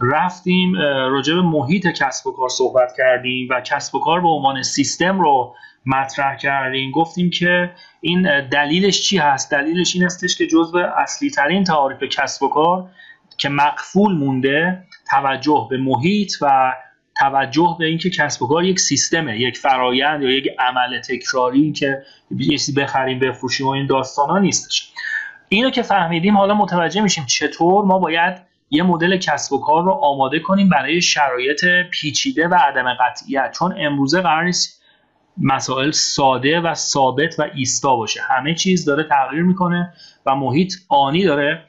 رفتیم راجع به محیط کسب و کار صحبت کردیم و کسب و کار به عنوان سیستم رو مطرح کردیم. گفتیم که این دلیلش چی هست؟ دلیلش این هستش که جزو اصلی ترین تعاریف کسب و کار که مقفول مونده توجه به محیط و توجه به اینکه کسب و کار یک سیستمه یک فرایند یا یک عمل تکراری که یه بخریم بفروشیم و این داستان ها نیستش. اینو که فهمیدیم حالا متوجه میشیم چطور ما باید یه مدل کسب و کار رو آماده کنیم برای شرایط پیچیده و عدم قطعیت. چون امروزه قرار نیست مسائل ساده و ثابت و ایستا باشه. همه چیز داره تغییر می‌کنه و محیط آنی داره.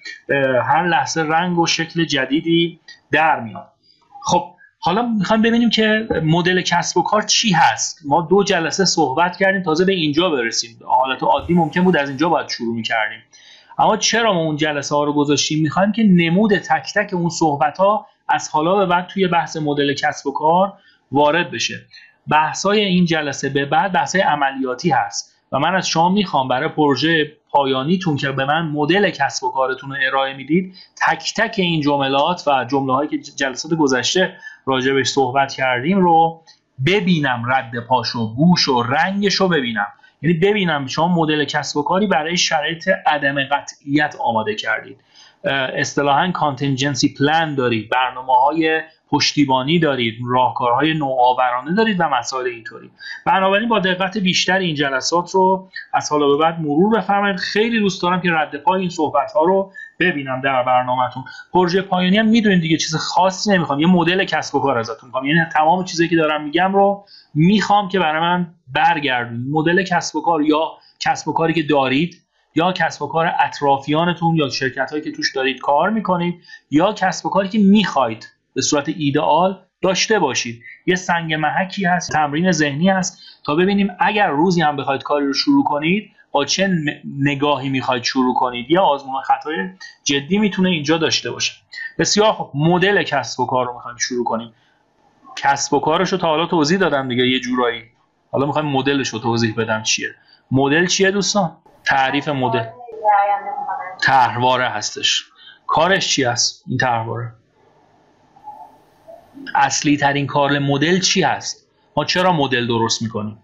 هر لحظه رنگ و شکل جدیدی در میاد. خب حالا می‌خوایم ببینیم که مدل کسب و کار چی هست. ما دو جلسه صحبت کردیم تازه به اینجا برسیم. حالت عادی ممکن بود از اینجا باید شروع می‌کردیم. اما چرا ما اون جلسه ها رو گذاشتیم؟ می‌خوایم که نمود تک تک اون صحبت ها از حالا به بعد توی بحث مدل کسب و کار وارد بشه. بحث های این جلسه به بعد بحث عملیاتی هست و من از شما می‌خوام برای پروژه پایانیتون که به من مدل کسب و کارتون رو ارائه می‌دید تک تک این جملات و جمله هایی که جلسات گذشته راجبش صحبت کردیم رو ببینم رد پاش و گوش و رنگش رو ببینم. یعنی ببینم شما مدل کسب و کاری برای شرایط عدم قطعیت آماده کردید. اصطلاحا کانتنجنسی پلان دارید برنامه های پشتیبانی دارید راهکارهای نوآورانه دارید و مسائل اینطوری. بنابراین با دقت بیشتر این جلسات رو از حالا به بعد مرور بفرمایید. خیلی دوست دارم که رد پای این صحبت ها رو ببینم در برنامهتون. پروژه پایانی هم می‌دونید دیگه چیز خاصی نمی‌خوام. یه مدل کسب و کار ازتون می‌خوام. یعنی تمام چیزی که دارم میگم رو می‌خوام که برای من برگردون مدل کسب و کار یا کسب و کاری که دارید یا کسب و کار اطرافیانتون یا شرکت هایی که توش دارید کار می‌کنید یا کسب و کاری که می‌خواید به صورت ایدئال داشته باشید. یه سنگ محکی هست تمرین ذهنی هست. تا ببینیم اگر روزی هم بخواید کاری رو شروع کنید با چه نگاهی می‌خواید شروع کنید؟ یا آزمون خطای جدی می‌تونه اینجا داشته باشه. بسیار خوب. مدل کسب و کار رو می‌خوایم شروع کنیم. کسب و کارش رو تا حالا توضیح دادم دیگه یه جورایی. حالا می‌خوایم مدلش رو توضیح بدم چیه. مدل چیه دوستان؟ تعریف مدل. طرحواره هستش. کارش چی هست؟ این طرحواره اصلی ترین کار مدل چی هست؟ ما چرا مدل درست می‌کنیم؟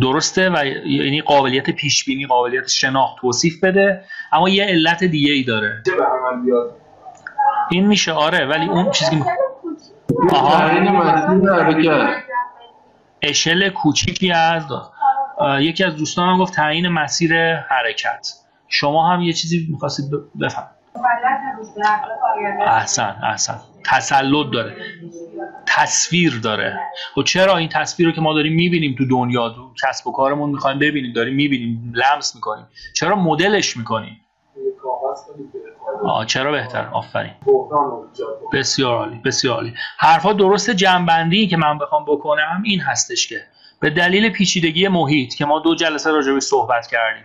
درسته و یعنی قابلیت پیش بینی قابلیت شناخت توصیف بده اما یه علت دیگه ای داره این میشه آره ولی اون چیزی اشل کوچیکی از یکی از دوستانم گفت تعیین مسیر حرکت. شما هم یه چیزی می‌خواستید بفهم. احسن احسن. تسلط داره. تصویر داره. و خب چرا این تصویر رو که ما داریم می‌بینیم تو دنیا تو کسب و کارمون می‌خوایم ببینیم داریم می‌بینیم لمس می‌کنیم. چرا مدلش می‌کنیم؟ آه چرا بهتر؟ آفرین. بسیار عالی بسیار عالی. حرفا درست جنبندی که من بخوام بکنم این هستش که به دلیل پیچیدگی محیط که ما دو جلسه راجع صحبت کردیم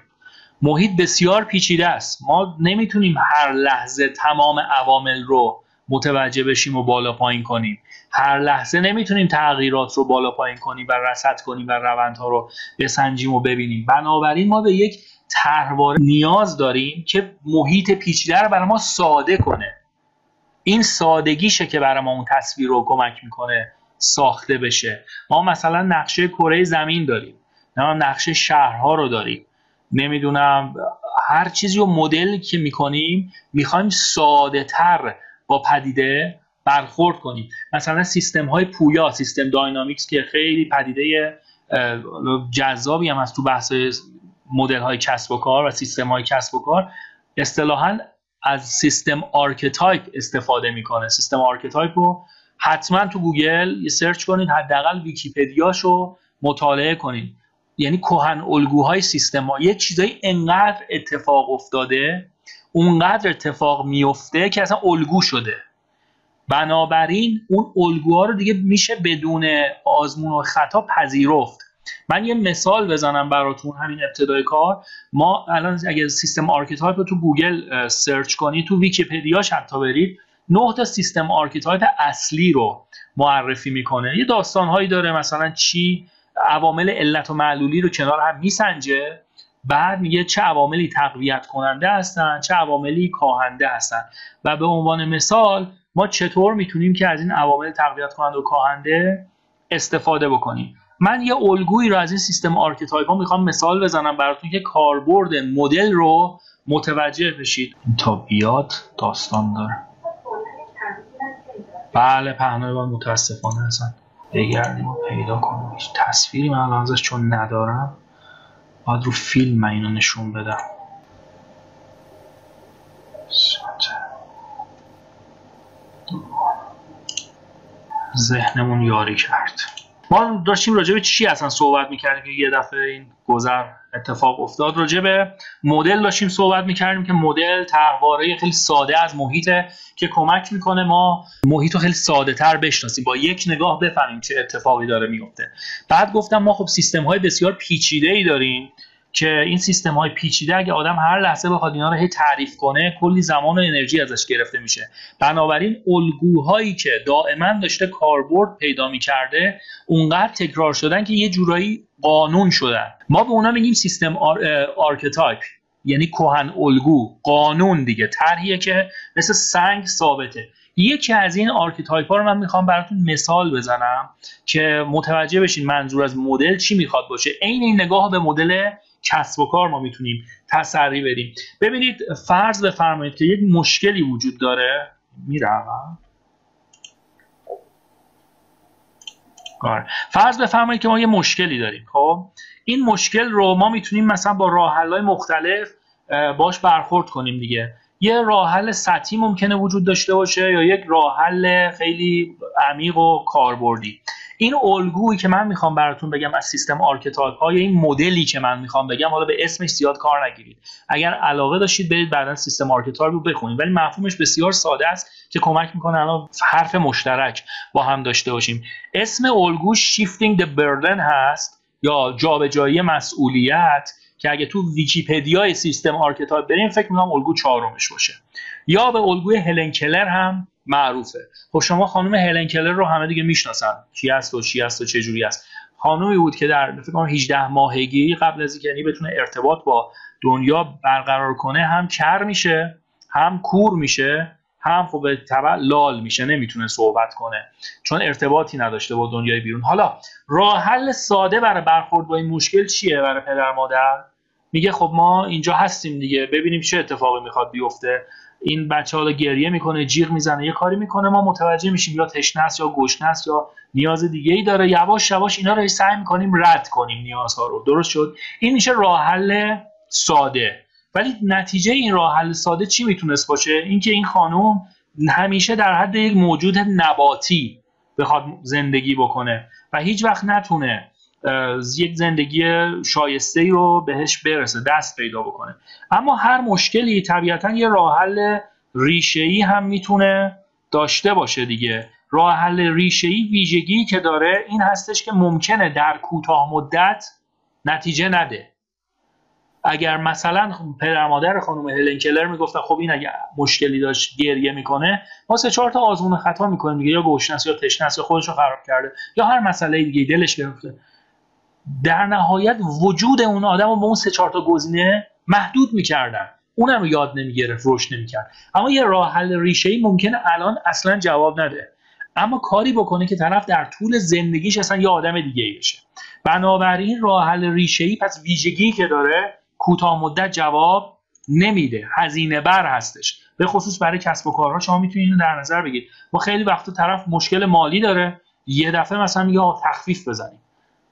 محیط بسیار پیچیده است. ما نمی‌تونیم هر لحظه تمام عوامل رو متوجه بشیم و بالا پایین کنیم. هر لحظه نمی‌تونیم تغییرات رو بالا پایین کنیم و رصد کنیم و روندها رو بسنجیم و ببینیم. بنابراین ما به یک طرحواره نیاز داریم که محیط پیچیده رو برای ما ساده کنه. این سادگیشه که برای ما اون تصویر رو کمک می‌کنه ساخته بشه. ما مثلا نقشه کره زمین داریم. نقشه شهرها رو داریم. نمی‌دونم هر چیزی رو مدل که می‌کنیم می‌خوایم ساده تر با پدیده برخورد کنیم. مثلا سیستم های پویا سیستم داینامیکس که خیلی پدیده جذابی هم از تو بحث مدل های کسب و کار و سیستم های کسب و کار اصطلاحا از system archetype استفاده می‌کنه. system archetype رو حتما تو گوگل یه search کنید حداقل ویکیپدیاشو مطالعه کنید یعنی کهن الگوهای سیستم ها. یه چیزایی انقدر اتفاق افتاده اونقدر اتفاق میفته که اصلا الگو شده. بنابراین اون الگوها رو دیگه میشه بدون آزمون و خطا پذیرفت. من یه مثال بزنم براتون همین ابتدای کار. ما الان اگر system archetype رو تو گوگل search کنید تو ویکیپدیاش حتی برید نه تا system archetype اصلی رو معرفی می‌کنه. یه داستانهایی داره مثلا چی؟ عوامل علت و معلولی رو کنار هم میسنجه. بعد میگه چه عواملی تقویت کننده هستن چه عواملی کاهنده هستن. و به عنوان مثال ما چطور می‌تونیم که از این عوامل تقویت کننده و کاهنده استفاده بکنیم؟ من یه الگویی رو از این سیستم آرکیتایپ ها می‌خوام مثال بزنم براتون که کاربرد مدل رو متوجه بشید. تا بیاد داستان داره. بله پهنای متاسفانه هستن بگردیم و پیدا کنیم. هیچ تصویری من ازش چون ندارم. باید رو فیلم من اینو نشون بدم. ذهنمون یاری کرد. ما داشتیم راجع به چی اصلا صحبت می‌کردیم که یه دفعه این گذر اتفاق افتاد؟ راجع به مدل داشتیم صحبت می‌کردیم که مدل تقواره خیلی ساده از محیطه که کمک می‌کنه ما محیط رو خیلی ساده تر بشناسیم. با یک نگاه بفهمیم چه اتفاقی داره میفته بعد گفتم ما خب سیستم های بسیار پیچیده ای داریم. که این سیستم های پیچیده اگه آدم هر لحظه بخواد اینا رو هی تعریف کنه کلی زمان و انرژی ازش گرفته میشه. بنابراین الگوهایی که دائما داشته کاربرد پیدا می‌کرده اونقدر تکرار شدن که یه جورایی قانون شدن. ما به اونا میگیم system ar... archetype یعنی کهن الگو قانون دیگه طرحیه که مثل سنگ ثابته. یکی از این archetype ها رو من می‌خوام براتون مثال بزنم که متوجه بشین منظور از مدل چی می‌خواد باشه. عین این نگاه به مدل کسب و کار ما می‌تونیم تسری بدیم ببینید فرض بفرمایید که یک مشکلی وجود داره. میرم. آره. فرض بفرمایید که ما یه مشکلی داریم. خب؟ این مشکل رو ما می‌تونیم مثلا با راه مختلف باش برخورد کنیم دیگه. یه راه حل سطحی ممکنه وجود داشته باشه یا یک راه حل خیلی عمیق و کاربردی. این الگویی که من می‌خوام براتون بگم از system archetype های این مدلی که من می‌خوام بگم حالا به اسمش زیاد کار نگیرید. اگر علاقه داشتید برید بعدا system archetype رو بخونید. ولی مفهومش بسیار ساده است که کمک می‌کنه الان حرف مشترک با هم داشته باشیم. اسم الگو shifting the burden هست یا جابجایی مسئولیت که اگه تو ویکیپدیای system archetype بریم فکر می‌کنم الگو چهارمش باشه. یا به الگوی هلن کلر هم معروفه. خب شما خانم هلن کلر رو همه دیگه می‌شناسن. کی است و چی است و چه جوری است خانومی بود که در فکر کنم 18 ماهگی قبل از اینکه یعنی بتونه ارتباط با دنیا برقرار کنه هم کر میشه هم کور میشه هم خب به طبع لال میشه نمی‌تونه صحبت کنه. چون ارتباطی نداشته با دنیای بیرون. حالا راه حل ساده برای برخورد با این مشکل چیه برای پدر مادر؟ میگه خب ما اینجا هستیم دیگه ببینیم چه اتفاقی می‌خواد بیفته. این بچه حالا گریه می‌کنه جیغ می‌زنه یه کاری می‌کنه ما متوجه میشیم یا تشنه است یا گشنه است یا نیاز دیگه ای داره. یواش یواش اینا رو سعی می‌کنیم رد کنیم نیازها رو. درست شد؟ این میشه راه حل ساده. ولی نتیجه این راه حل ساده چی می‌تونست باشه؟ اینکه این خانم همیشه در حد یک موجود نباتی بخواد زندگی بکنه و هیچ وقت نتونه یک زندگی شایسته رو بهش برسه دست پیدا بکنه. اما هر مشکلی طبیعتا یه راه حل ریشه هم می‌تونه داشته باشه دیگه. راه حل ریشه ویژگی که داره این هستش که ممکنه در کوتاه مدت نتیجه نده. اگر مثلا پدر مادر خانم هلن کلر می‌گفتن خب این اگه مشکلی داشت گریه می‌کنه ما سه چهار تا آزمون خطا می‌کنیم دیگه یا گوشنس یا تشنه است یا خودش رو خراب کرده یا هر مسئله دیگه دلش گرفته. در نهایت وجود اون آدم رو به اون سه چهار تا گزینه محدود می‌کردن. اونم رو یاد نمی‌گرفت رشد نمی‌کرد. اما یه راه حل ریشه ای ممکنه الان اصلا جواب نده. اما کاری بکنه که طرف در طول زندگیش اصلا یه آدم دیگه ای بشه. بنابراین راه حل ریشه ای پس ویژگی که داره کوتاه مدت جواب نمیده. هزینه بر هستش. به خصوص برای کسب و کارها شما می‌تونید در نظر بگیرید. ما خیلی وقت طرف مشکل مالی داره. یه دفعه مثلا میگه تخفیف بزنیم.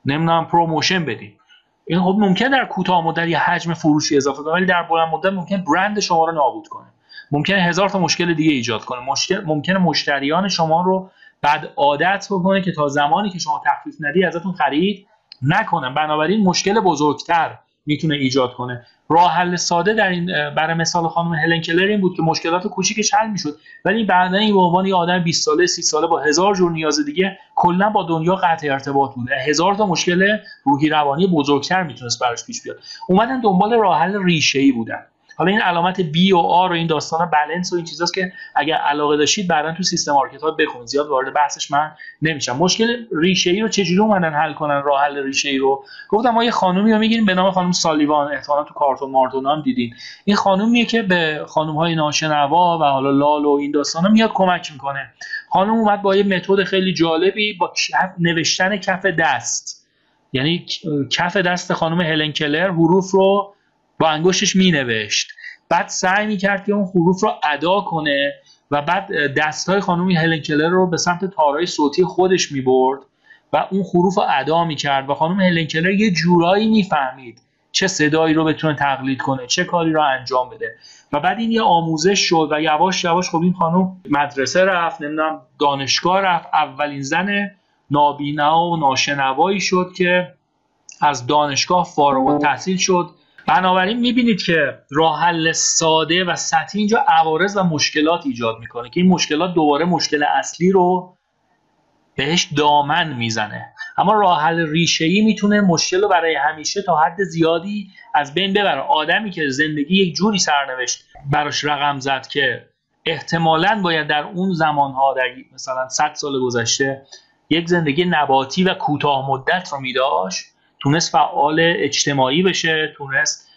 نمی‌دونم promotion بدیم. این خب ممکن در کوتاه مدت یه حجم فروشی اضافه کنه ولی در بلند مدت ممکن برند شما رو نابود کنه. ممکن هزار تا مشکل دیگه ایجاد کنه. مشکل ممکنه مشتریان شما رو بد عادت بکنه که تا زمانی که شما تخفیف ندی ازتون خرید نکنن. بنابراین مشکل بزرگتر می‌تونه ایجاد کنه. راه حل ساده در این برای مثال خانم هلن کلر این بود که مشکلات کوچیکش حل می‌شد. ولی بعدا این به عنوان یه آدم 20 ساله 30 ساله با هزار جور نیاز دیگه کلا با دنیا قطع ارتباط بوده. هزار تا مشکل روحی روانی بزرگتر می‌تونست براش پیش بیاد. اومدن دنبال راه حل ریشه ای بودن. حالا این علامت بی و آر و این داستان بلنس و این چیزاست که اگر علاقه داشتید بعدا تو سیستم مارکت ها بخونید. زیاد وارد بحثش من نمیشم. مشکل ریشه ای رو چجوری اومدن حل کنن؟ راه حل ریشه ای رو؟ گفتم ما یه خانومی رو می‌گیریم به نام خانم سالیوان. احتمالاً تو کارتون مارتون هم دیدین. این خانومیه که به خانم های ناشنوا و حالا لال و این داستانا میاد کمک می‌کنه. خانم اومد با یه متد خیلی جالبی با نوشتن کف دست. یعنی کف دست خانم هلن کلر حروف رو با انگشتش مینوشت. بعد سعی می‌کرد که اون حروف رو ادا کنه و بعد دستای خانم هلن کلر رو به سمت تارای صوتی خودش می‌برد و اون حروف رو ادا می‌کرد و خانم هلن کلر یه جورایی می‌فهمید چه صدایی رو بتونه تقلید کنه چه کاری رو انجام بده. و بعد این یه آموزش شد و یواش یواش خب این خانم مدرسه رفت نمی‌دونم دانشگاه رفت. اولین زن نابینا و ناشنوایی شد که از دانشگاه فارغ التحصیل شد. بنابراین می‌بینید که راه حل ساده و سطحی اینجا عوارض و مشکلات ایجاد می‌کنه که این مشکلات دوباره مشکل اصلی رو بهش دامن می‌زنه. اما راه حل ریشه می‌تونه مشکل رو برای همیشه تا حد زیادی از بین ببره. آدمی که زندگی یک جوری سرنوشت براش رقم زد که احتمالا باید در اون زمانها در مثلا 100 سال گذشته یک زندگی نباتی و کوتاه مدت رو میداشت تونست فعال اجتماعی بشه تونست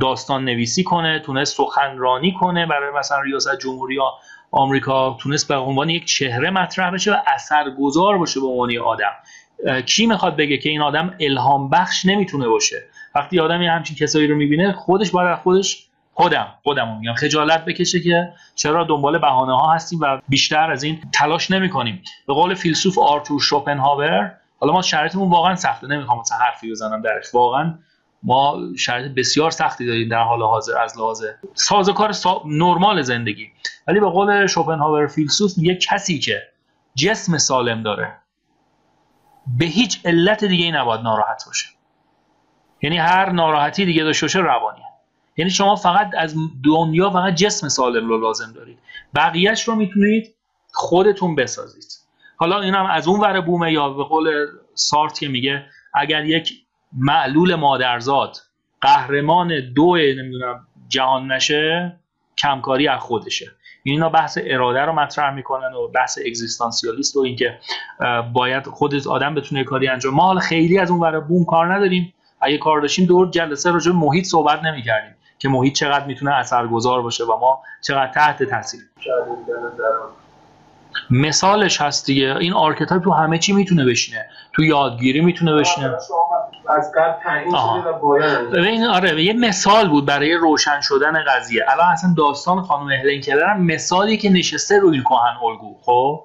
داستان نویسی کنه تونست سخنرانی کنه برای مثلا ریاست جمهوری آمریکا تونست به عنوان یک چهره مطرح بشه و اثرگذار باشه به عنوان آدم. کی می‌خواد بگه که این آدم الهام بخش نمی‌تونه باشه؟ وقتی آدم یه همچین کسایی رو می‌بینه خودش باید خودش خودم خودمون میگم خجالت بکشه که چرا دنبال بهانه ها هستیم و بیشتر از این تلاش نمی کنیم به قول فیلسوف آرتور شوپنهاور حالا ما شرایطمون واقعا سخته. نمی‌خوام مثلا حرفی بزنم درش. واقعا ما شرایط بسیار سختی داریم در حال حاضر از لحاظ سازوکار سا... نرمال زندگی. ولی به قول شوپنهاور فیلسوف میگه کسی که جسم سالم داره به هیچ علت دیگه ای نباید ناراحت باشه. یعنی هر ناراحتی دیگه داشته باشه روانیه. یعنی شما فقط از دنیا فقط جسم سالم رو لازم دارید. بقیهش رو می‌تونید خودتون بسازید. حالا این هم از اون ور بومه یا به قول سارت که میگه اگر یک معلول مادرزاد قهرمان دو نمی‌دونم جهان نشه کمکاری از خودشه. اینا بحث اراده رو مطرح می‌کنن و بحث اگزیستانسیالیست و اینکه باید خود آدم بتونه کاری انجام. ما حالا خیلی از اون ور بوم کار نداریم. اگه کار داشتیم دو جلسه راجع محیط صحبت نمی‌کردیم که محیط چقدر می‌تونه اثرگذار باشه و ما چقدر تحت تاثیر. مثالش هست دیگه. این archetype تو همه چی می‌تونه بشینه. تو یادگیری می‌تونه بشینه. از قبل تعیین شده و آره یه مثال بود برای روشن شدن قضیه. الان اصلا داستان خانم هلن کلر هم مثالی که نشسته روی کهن الگو خب؟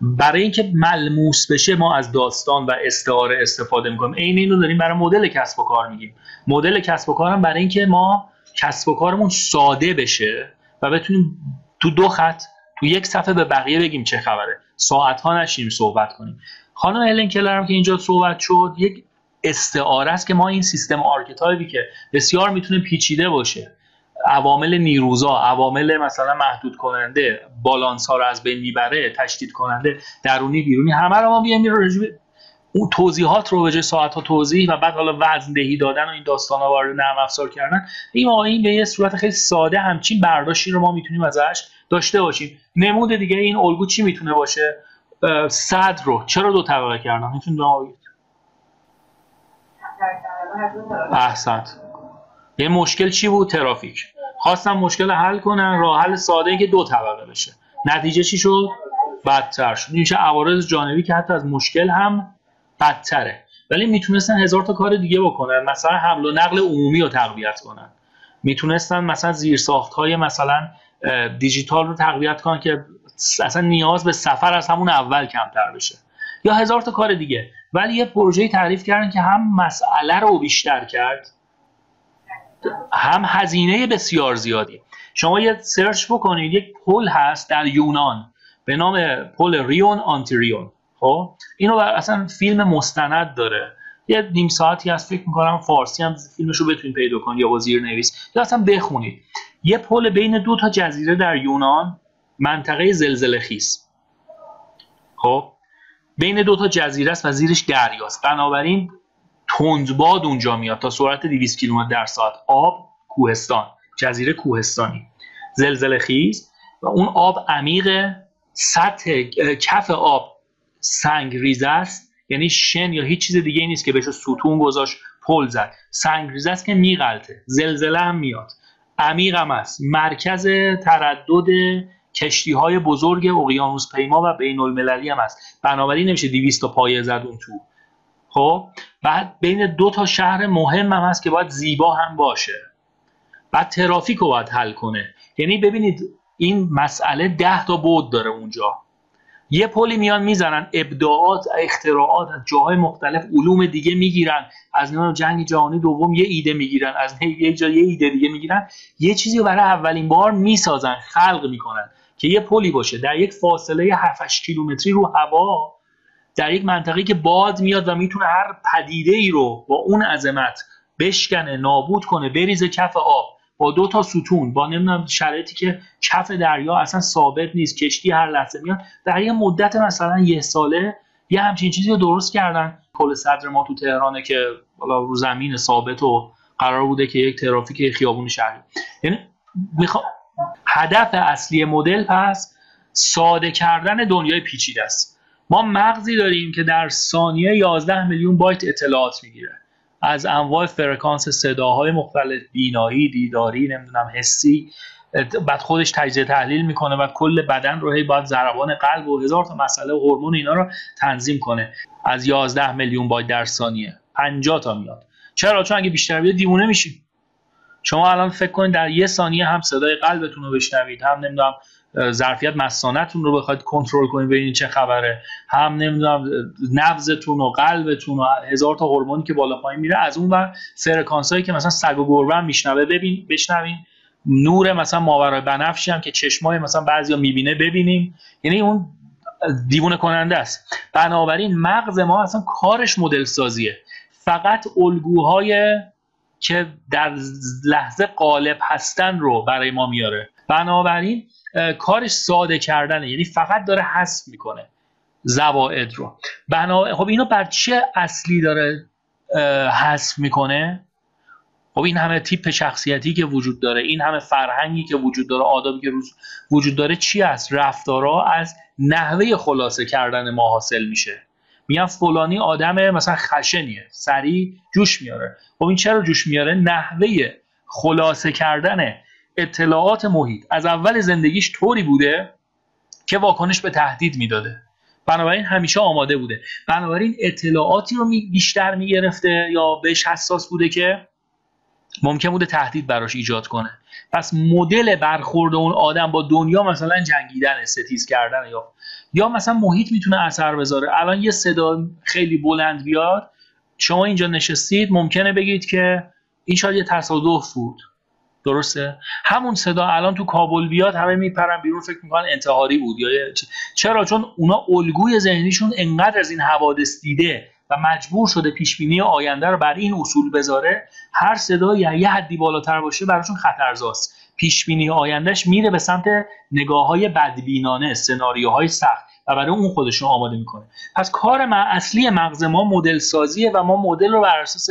برای اینکه ملموس بشه ما از داستان و استعاره استفاده می‌کنیم. عین اینو داریم برای مدل کسب و کار میگیم. مدل کسب و کارم برای اینکه ما کسب و کارمون ساده بشه و بتونیم تو دو خط تو یک صفحه به بقیه بگیم چه خبره. ساعت ها نشیم صحبت کنیم. خانم هلن کلر هم که اینجا صحبت شد یک استعاره است که ما این system archetype ی که بسیار می‌تونه پیچیده باشه عوامل نیروزا عوامل مثلا محدود کننده بالانس ها رو از بین می‌بره تشدید کننده درونی بیرونی همه رو ما بیایم اون توضیحات رو به جای ساعت ها توضیح و بعد حالا وزن دهی دادن و این داستان ها وارد نرم افزار کردن این آیین به یه صورت خیلی ساده همچین برداشتی رو ما می‌تونیم ازش داشته باشیم. نمود دیگه این الگو چی می‌تونه باشه؟ صد رو. چرا دو طبقه کردن؟ می‌تونید احسنت. یه مشکل چی بود؟ ترافیک. خواستم مشکل حل کنن راه حل ساده که دو طبقه بشه. نتیجه چی شد؟ بدتر شد. این چه عوارض جانبی که حتی از مشکل هم بدتره. ولی می‌تونستن هزار تا کار دیگه بکنن. مثلا حمل و نقل عمومی رو تقویت کنن. می‌تونستن مثلا زیرساخت های مثلا دیجیتال رو تقویت کنن که اصلا نیاز به سفر از همون اول کمتر بشه. یا هزار تا کار دیگه. ولی یه پروژه تعریف کردن که هم مسئله رو بیشتر کرد هم هزینه بسیار زیادی. شما یه سرچ بکنید یک پل هست در یونان به نام پل ریون آنتیریون. خب؟ اینو اصلا فیلم مستند داره. یه نیم ساعتی هست فکر می‌کنم فارسی هم فیلمش رو بتونید پیدا کنید یا با زیر نویس یا اصلا بخونید. یه پل بین دو تا جزیره در یونان منطقه زلزله خیز خب؟ بین دو تا جزیره است و زیرش دریاست. بنابراین تندباد اونجا میاد تا سرعت 200 کیلومتر در ساعت. آب کوهستان. جزیره کوهستانی. زلزله خیز و اون آب عمیق سطح کف آب سنگ ریزه است. یعنی شن یا هیچ چیز دیگه نیست که بهش ستون گذاشت پل زد. سنگ ریزه است که میغلطه. زلزله هم میاد. عمیق هم است. مرکز تردد کشتی های بزرگ اقیانوس پیما و بین المللی هم است. بنابراین نمیشه 200 تا پایه زد اون تو. خب؟ بعد بین دو تا شهر مهم هم هست که باید زیبا هم باشه. بعد ترافیک رو باید حل کنه. یعنی ببینید این مسئله ده تا بعد داره اونجا. یه پلی میان می‌زنن ابداعات اختراعات از جاهای مختلف علوم دیگه می‌گیرن. از نوع جنگ جهانی دوم یه ایده می‌گیرن از یه جا یه ایده دیگه می‌گیرن. یه چیزی رو برای اولین بار می‌سازن خلق می‌کنن که یه پلی باشه. در یک فاصله 7 کیلومتری رو هوا در یک منطقه که باد میاد و می‌تونه هر پدیده ای رو با اون عظمت بشکنه نابود کنه بریزه کف آب. با دو تا ستون با نمی‌دونم شرایطی که کف دریا اصلا ثابت نیست کشتی هر لحظه میاد. در یه مدت مثلا یه ساله یه همچین چیزی رو درست کردن. پل صدر ما تو تهرانه که حالا رو زمین ثابت و قرار بوده که یک ترافیک خیابون شهری. یعنی میخوا... هدف اصلی مدل پس ساده کردن دنیای پیچیده است. ما مغزی داریم که در ثانیه 11 میلیون بایت اطلاعات می‌گیره. از انواع فرکانس صداهای مختلف بینایی دیداری نمی‌دونم حسی بعد خودش تجزیه تحلیل می‌کنه و کل بدن رو هی باید ضربان قلب و هزار تا مسئله و هورمون اینا رو تنظیم کنه. از 11 میلیون بایت در ثانیه. 50 تا میاد. چرا؟ چون اگه بیشتر بیاد دیوونه میشی شما الان فکر کنید در یه ثانیه هم صدای قلبتون رو بشنوید هم نمی‌دونم ظرفیت مسانتون رو بخواید کنترل کنید ببینید چه خبره. هم نمی‌دونم نبضتون و قلبتون و هزار تا هورمونی که بالا پایین میره از اون و فرکانس که مثلا سگ و گربه میشنوه ببین بشنوین. نور مثلا ماورای بنفشی هم که چشمای مثلا بعضیا می‌بینه ببینیم. یعنی اون دیوونه کننده است. بنابراین مغز ما اصلا کارش مدل سازیه. فقط الگوهای که در لحظه قالب هستن رو برای ما میاره. بنابراین کارش ساده کردنه. یعنی فقط داره حذف می‌کنه زواید رو. بنا خب اینو بر چه اصلی داره حذف می‌کنه؟ خب این همه تیپ شخصیتی که وجود داره این همه فرهنگی که وجود داره آدابی که وجود داره چی است رفتارا از نحوه خلاصه کردن ما حاصل میشه. میگن فلانی آدم مثلا خشنیه سریع جوش میاره. خب این چرا جوش میاره؟ نحوه خلاصه کردن اطلاعات محیط. از اول زندگیش طوری بوده که واکنش به تهدید می‌داده. بنابراین همیشه آماده بوده. بنابراین اطلاعاتی رو بیشتر می‌گرفته یا بهش حساس بوده که ممکن بوده تهدید براش ایجاد کنه. پس مدل برخورد اون آدم با دنیا مثلا جنگیدن ستیز کردن یا یا مثلا محیط می‌تونه اثر بذاره. الان یه صدا خیلی بلند بیاد شما اینجا نشستید ممکنه بگید که این شاید یه تصادف بود. درسته؟ همون صدا الان تو کابل بیاد همه میپرن بیرون فکر می‌کنن انتحاری بود یا چرا؟ چون اونا الگوی ذهنیشون انقدر از این حوادث دیده و مجبور شده پیش بینی آینده رو بر این اصول بذاره هر صدا یا یه حدی بالاتر باشه براشون خطرزاست. پیش بینی آیندهش میره به سمت نگاه های بدبینانه سناریوهای سخت. و برای اون خودشون آماده می‌کنه. پس کار ما اصلی مغز ما مدل سازیه و ما مدل رو بر اساس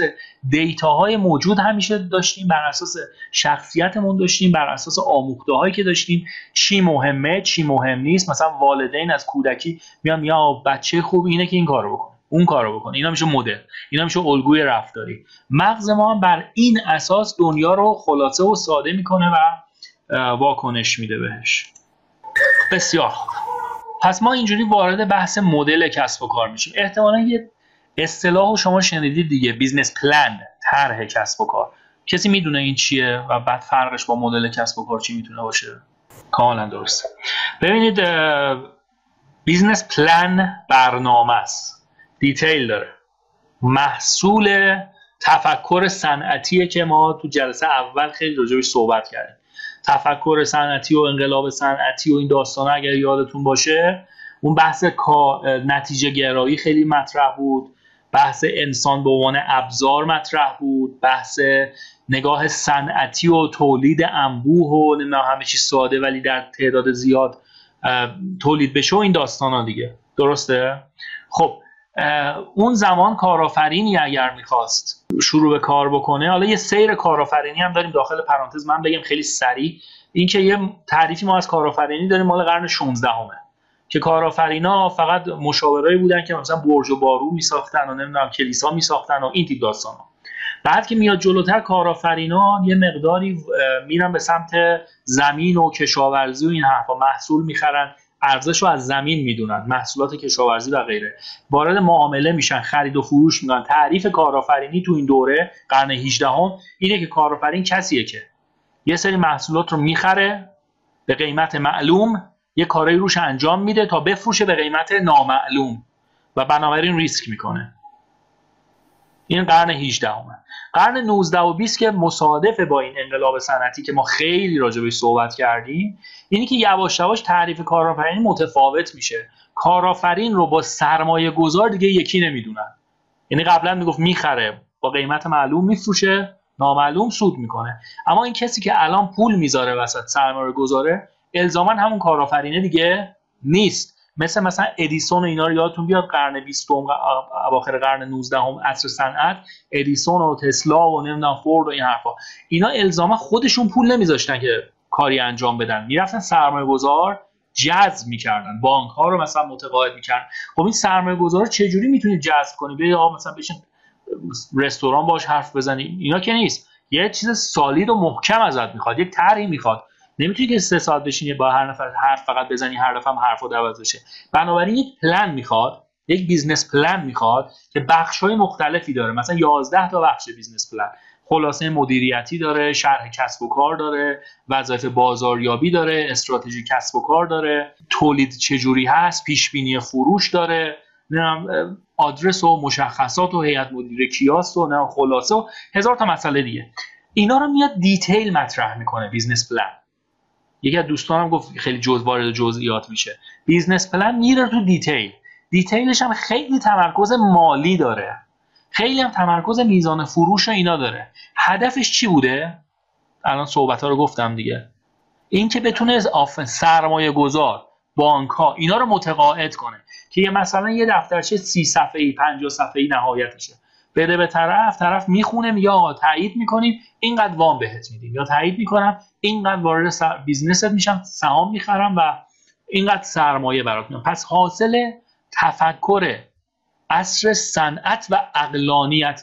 دیتاهای موجود همیشه داشتیم بر اساس شخصیتمون داشتیم بر اساس آموخته هایی که داشتیم. چی مهمه چی مهم نیست. مثلا والدین از کودکی میان یا بچه خوب اینه که این کارو بکنه اون کارو بکنه. اینا میشه مدل اینا میشه الگوی رفتاری. مغز ما هم بر این اساس دنیا رو خلاصه و ساده می‌کنه و واکنش میده بهش. بسیار پس ما اینجوری وارد بحث مدل کسب و کار میشیم. احتمالا یه اصطلاح شما شنیدید دیگه. business plan طرح کسب و کار. کسی می‌دونه این چیه و بعد فرقش با مدل کسب و کار چی می‌تونه باشه؟ کاملا درسته. ببینید business plan برنامه است. detail داره. محصول تفکر صنعتیه که ما تو جلسه اول خیلی راجبش صحبت کردیم. تفکر صنعتی و انقلاب صنعتی و این داستان اگر یادتون باشه اون بحث نتیجه گرایی خیلی مطرح بود. بحث انسان به عنوان ابزار مطرح بود. بحث نگاه صنعتی و تولید انبوه و نه همه چیز ساده ولی در تعداد زیاد تولید بشه و این داستان ها دیگه. درسته؟ خب اون زمان کارآفرینی اگر می‌خواست شروع به کار بکنه حالا یه سیر کارآفرینی هم داریم داخل پرانتز. من بگم خیلی سریع. اینکه یه تعریفی ما از کارآفرینی داریم مال قرن 16 همه که کارآفرینا فقط مشاورایی بودن که مثلا برج و بارو میساختن و نمی‌دونم کلیسا میساختن و این تیپ داستانا. بعد که میاد جلوتر کارآفرینا یه مقداری میرن به سمت زمین و کشاورزی و این حرفا. محصول می‌خرن ارزش رو از زمین می‌دونن محصولات کشاورزی و غیره. وارد معامله میشن خرید و فروش می‌کنن. تعریف کارآفرینی تو این دوره قرن 18 هم اینه که کارآفرین کسیه که یه سری محصولات رو می‌خره به قیمت معلوم یه کارایی روش انجام میده تا بفروشه به قیمت نامعلوم و بنابراین ریسک می‌کنه. این قرن 18 همه. قرن 19 و 20 که مصادف با این انقلاب صنعتی که ما خیلی راجع صحبت کردیم اینی که یواش یواش تعریف کارآفرینی متفاوت میشه. کارآفرین رو با سرمایه گذار دیگه یکی نمی‌دونن. یعنی قبلا می‌گفت می‌خره با قیمت معلوم میفروشه نامعلوم سود می‌کنه. اما این کسی که الان پول می‌ذاره وسط سرمایه گذاره الزاما همون کارآفرینه دیگه نیست. مثل مثلا ادیسون و اینا رو یادتون بیاد قرن 20 اواخر قرن 19 هم عصر صنعت ادیسون و تسلا و نمی‌دونم فورد و این حرفا. اینا الزاما خودشون پول نمیذاشتن که کاری انجام بدن. می‌رفتن سرمایه گذار جذب می‌کردن. بانک ها رو مثلا متقاعد می‌کردن. خب این سرمایه گذار چجوری می‌تونید جذب کنی؟ بیا مثلا بشین رستوران باش حرف بزنی. اینا که نیست. یه چیز solid و محکم ازت می‌خواد یک طرحی می‌خواد. نمی‌تونی که سه ساعت بشینی با هر نفر حرف فقط بزنی هر دفعه هم حرف عوض بشه. بنابراین یک پلن می‌خواد یک business plan می‌خواد که بخش های مختلفی داره. مثلا 11 تا بخش business plan. خلاصه مدیریتی داره شرح کسب و کار داره وظایف بازاریابی داره استراتژی کسب و کار داره تولید چجوری هست پیش بینی فروش داره آدرس و مشخصات و هیئت مدیره کیاست و نه خلاصه و هزار تا مسئله دیگه. اینا رو میاد detail مطرح می‌کنه business plan. یکی از دوستانم گفت خیلی جز وارد جزئیات میشه. business plan میره تو detail detail ش هم خیلی تمرکز مالی داره. خیلی هم تمرکز میزان فروش و اینا داره. هدفش چی بوده؟ الان صحبت ها رو گفتم دیگه. این که بتونه سرمایه گذار بانک ها اینا رو متقاعد کنه که یه مثلا یه دفترچه سی صفحه ای 50 صفحه ای نهایتشه. بده به طرف طرف می‌خونه یا تایید می‌کنیم اینقدر وام بهت میدیم. یا تایید می‌کنم اینقدر وارد business ت میشم سهام می‌خرم و اینقدر سرمایه برات میام پس حاصل تفکر عصر صنعت و عقلانیت.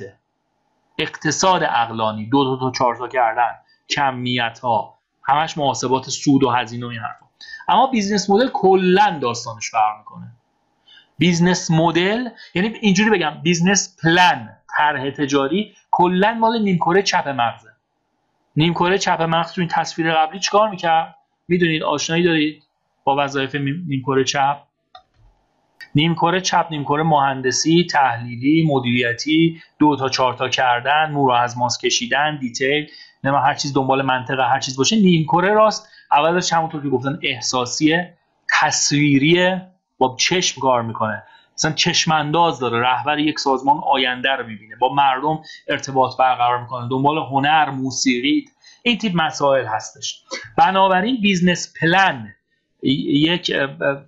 اقتصاد عقلانی دو دو تا چهار تا کردن کمیت ها همش محاسبات سود و هزینه و این حرفا. اما business model کلا داستانش فرق می‌کنه. business model یعنی اینجوری بگم business plan. طرح تجاری کلا مال نیمکره چپ مغزه نیمکره چپ مغز تو این تصویر قبلی چیکار می‌کرد؟ می‌دونید آشنایی دارید با وظایف نیمکره چپ؟ نیمکره چپ نیمکره مهندسی تحلیلی مدیریتی دو تا چهار تا کردن مو از ماست کشیدن detail نه هر چیز دنبال منطق هر چیز باشه. نیمکره راست اولش همونطور که گفتن احساسیه تصویریه با چشم کار می‌کنه. مثلا چشم انداز داره رهبر یک سازمان آینده رو می‌بینه. با مردم ارتباط برقرار می‌کنه دنبال هنر موسیقی این تیپ مسائل هستش. بنابراین business plan یک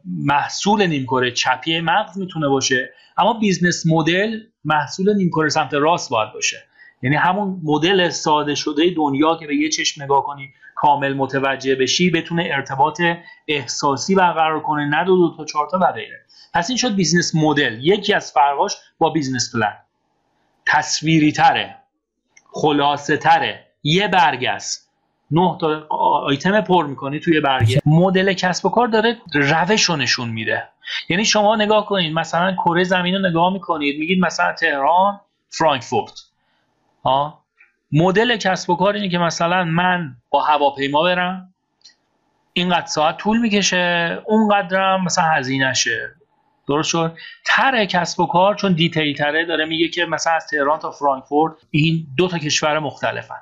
محصول نیمکره چپی مغز می‌تونه باشه اما business model محصول نیمکره سمت راست باید باشه. یعنی همون مدل ساده شده دنیا که به یه چشم نگاه کنی کامل متوجه بشی بتونه ارتباط احساسی برقرار کنه نه دو, دو تا چهار تا و غیره. پس این شد business model. یکی از فرقاش با business plan. تصویری تره خلاصه تره یه برگ است. نه تا آیتم پر می‌کنی توی برگه مدل کسب و کار داره روش رو نشون میده. یعنی شما نگاه کنید مثلا کره زمین رو نگاه می‌کنید میگید مثلا تهران فرانکفورت. ها مدل کسب و کار اینه که مثلا من با هواپیما برم اینقدر ساعت طول می‌کشه اونقدرم مثلا هزینهشه. درست شد. تر کسب و کار چون دیتیل تره داره میگه که مثلا از تهران تا فرانکفورت این دو تا کشور مختلفن.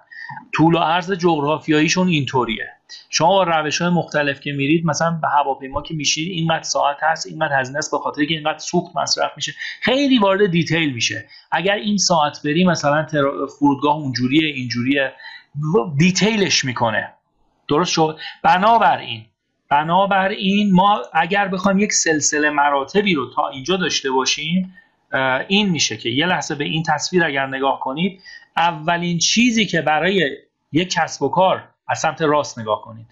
طول و عرض جغرافیاییشون اینطوریه. شما با روش های مختلف که میرید مثلا به هواپیما که میشید اینقدر ساعت هست اینقدر هزینه است به خاطر که اینقدر سوخت مصرف میشه. خیلی وارد دیتیل میشه. اگر این ساعت بری مثلا فرودگاه اونجوریه اینجوریه. دیتیلش می‌کنه. درست شد؟ بنابراین بنابراین ما اگر بخوایم یک سلسله مراتبی رو تا اینجا داشته باشیم این میشه که یه لحظه به این تصویر اگر نگاه کنید اولین چیزی که برای یک کسب و کار از سمت راست نگاه کنید.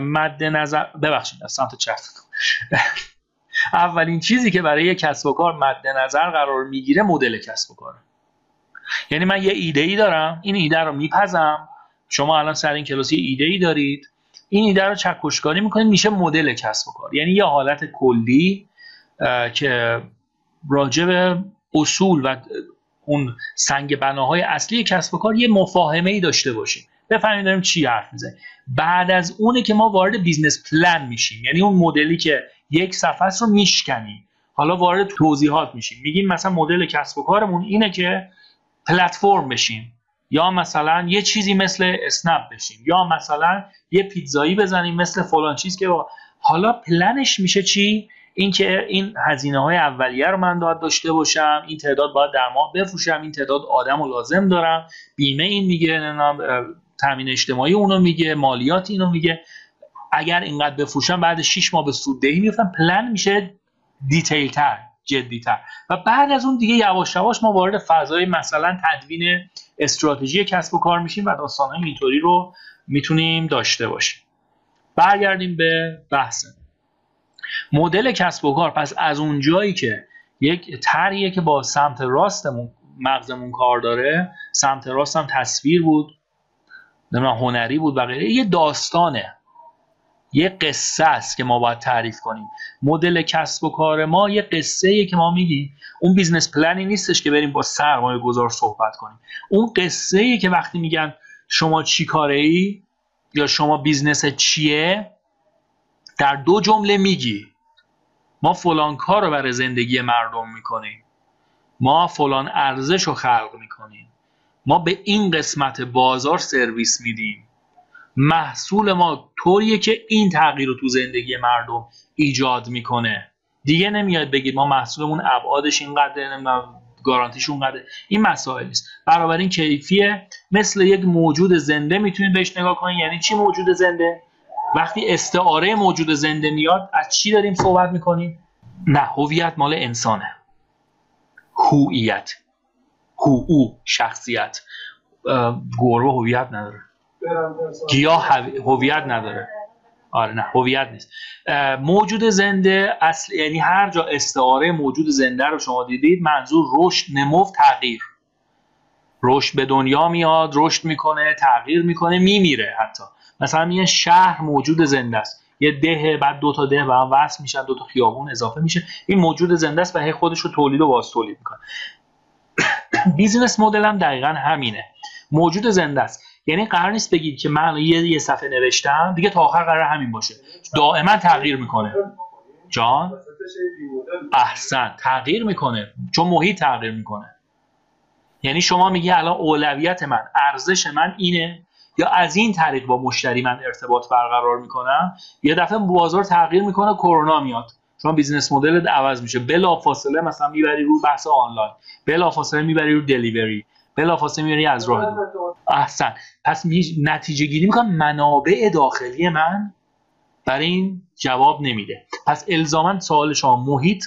مد نظر ببخشید از سمت چپ. اولین چیزی که برای یک کسب و کار مد نظر قرار می‌گیره مدل کسب و کاره. یعنی من یه ایده ای دارم این ایده رو میپزم. شما الان سر این کلاس ایده ای دارید. این ایده رو چکشکاری می‌کنید میشه مدل کسب و کار. یعنی یه حالت کلی که راجع به اصول و اون سنگ بناهای اصلی کسب و کار یه مفاهمه ای داشته باشیم. بفهمید داریم چی حرف می‌زنیم. بعد از اونه که ما وارد business plan میشیم. یعنی اون مدلی که یک صفحه رو میشکنیم. حالا وارد توضیحات میشیم. میگیم مثلا مدل کسب و کارمون اینه که پلتفرم بشیم. یا مثلا یه چیزی مثل اسنپ بشیم یا مثلا یه پیتزایی بزنیم مثل فلان چیز که حالا پلنش میشه چی؟ اینکه این هزینه های اولیه رو من باید داشته باشم این تعداد باید در ماه بفروشم این تعداد آدم رو لازم دارم. بیمه این میگه تامین اجتماعی اونو میگه مالیات اینو میگه. اگر اینقدر بفروشم بعد 6 ماه به سوددهی میفتم پلن میشه دیتیل تر جدی تر و بعد از اون دیگه یواش یواش ما وارد فضای مثلا تدوین استراتژی کسب و کار میشیم و داستانهای اینطوری رو می‌تونیم داشته باشیم. برگردیم به بحث. مدل کسب و کار پس از اون جایی که یک طرحیه که با سمت راستمون مغزمون کار داره سمت راست هم تصویر بود نمی‌دونم هنری بود و غیره یه داستانه. یه قصه است که ما باید تعریف کنیم. مدل کسب و کار ما یه قصه ایه که ما میگیم. اون business plan ی نیستش که بریم با سرمایه گذار صحبت کنیم. اون قصه ایه که وقتی میگن شما چی کاره ای یا شما business چیه در دو جمله میگی. ما فلان کار رو برای زندگی مردم می‌کنیم. ما فلان ارزش رو خلق می‌کنیم. ما به این قسمت بازار سرویس میدیم. محصول ما طوریه که این تغییر رو تو زندگی مردم ایجاد می‌کنه. دیگه نمیاد بگید ما محصولمون ابعادش اینقدر نمی‌دونم گارانتیش اونقدر این مسائل نیست. برابر این کیفیه مثل یک موجود زنده می‌تونید بهش نگاه کنید. یعنی چی موجود زنده؟ وقتی استعاره موجود زنده میاد از چی داریم صحبت می‌کنیم؟ نه هویت مال انسانه. هویت. هو او شخصیت. گروه هویت نداره. گیاه هویت نداره. آره نه هویت نیست. موجود زنده اصل یعنی هر جا استعاره موجود زنده رو شما دیدید منظور رشد نمو تغییر. رشد به دنیا میاد رشد می‌کنه تغییر می‌کنه میمیره حتی. مثلا یه شهر موجود زنده است. یه ده بعد دو تا ده به هم وصل میشن دو تا خیابون اضافه میشه. این موجود زنده است و هی خودش رو تولید و باز تولید می‌کنه. بیزینس مدل هم دقیقا همینه. موجود زنده است. یعنی قرار نیست بگید که من یه یه صفحه نوشتم دیگه تا آخر قرار همین باشه. دائما تغییر می‌کنه. جان؟ احسن. تغییر می‌کنه. چون محیط تغییر می‌کنه. یعنی شما میگی الان اولویت من ارزش من اینه یا از این طریق با مشتری من ارتباط برقرار می‌کنم؟ یه دفعه بازار تغییر می‌کنه کرونا میاد. شما بیزینس مدل عوض میشه. بلا فاصله مثلا می‌بری رو بحث آنلاین. بلا فاصله می‌بری رو دلیوری بلا فاصله می‌بری از راه احسن. پس نتیجه گیری می‌کنم منابع داخلی من برای این جواب نمیده. پس الزاما سوال شما محیط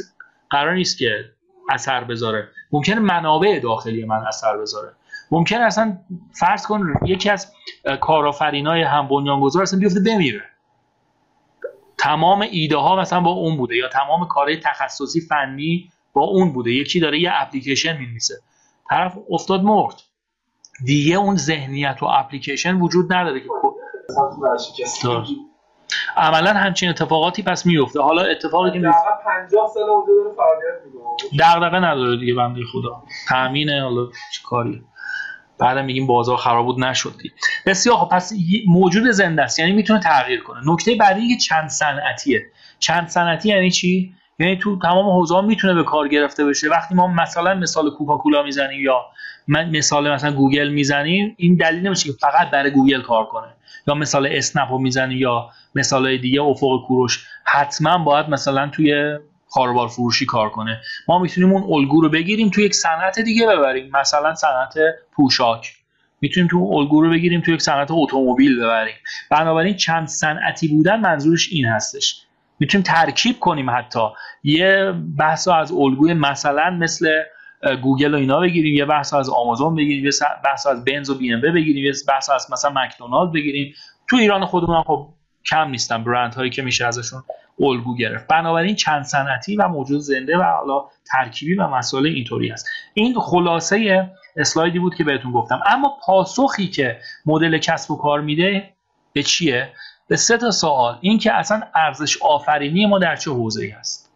قرار نیست که اثر بذاره. ممکنه منابع داخلی من اثر بذاره. ممکن اصلا فرض کن یکی از کارآفرینای هم بنیانگذار اصلا بیفته بمیره. تمام ایده ها مثلا با اون بوده یا تمام کارهای تخصصی فنی با اون بوده. یکی داره یه اپلیکیشن می‌نویسه. طرف افتاد مرد. دیگه اون ذهنیت و اپلیکیشن وجود نداره که عملا همچین اتفاقاتی پس میفته. حالا اتفاقی که میفته 50 سال اونجا داره فعالیت دغدغه نداره دیگه بنده خدا. تامینه حالا چه کاری؟ بعدم میگیم بازار خراب بود نشد بسیار خب پس موجود زنده است. یعنی می‌تونه تغییر کنه. نکته بعدی که چند صنعتیه. چند صنعتی یعنی چی؟ یعنی تو تمام حوزه می‌تونه به کار گرفته بشه. وقتی ما مثلا مثال کوکاکولا می‌زنیم یا من مثال مثلا گوگل می‌زنیم این دلیل نمیشه که فقط برای گوگل کار کنه. یا مثال اسنپ رو می‌زنیم یا مثال دیگه افق کوروش حتما باید مثلا توی خواروبار فروشی کار کنه. ما می‌تونیم اون الگو رو بگیریم تو یک صنعت دیگه ببریم. مثلا صنعت پوشاک. می‌تونیم تو الگو رو بگیریم تو یک صنعت اتومبیل ببریم. بنابراین چند صنعتی بودن منظورش این هستش. می‌تونیم ترکیب کنیم حتی. یه بخش از الگوی مثلا مثل گوگل و اینا بگیریم یه بخش از آمازون بگیریم یه بخش از بنز و بی ام بگیریم یه بخش از مثلا مکدونالد بگیریم. تو ایران خودمون خب کم نیستن برند هایی که میشه ازشون الگو گرفت. بنابراین چند صنعتی و موجود زنده و حالا ترکیبی و مسائل اینطوری است. این خلاصه اسلایدی بود که بهتون گفتم. اما پاسخی که مدل کسب و کار میده به چیه؟ به سه تا سوال. این که اصلا ارزش آفرینی ما در چه حوزه‌ای هست؟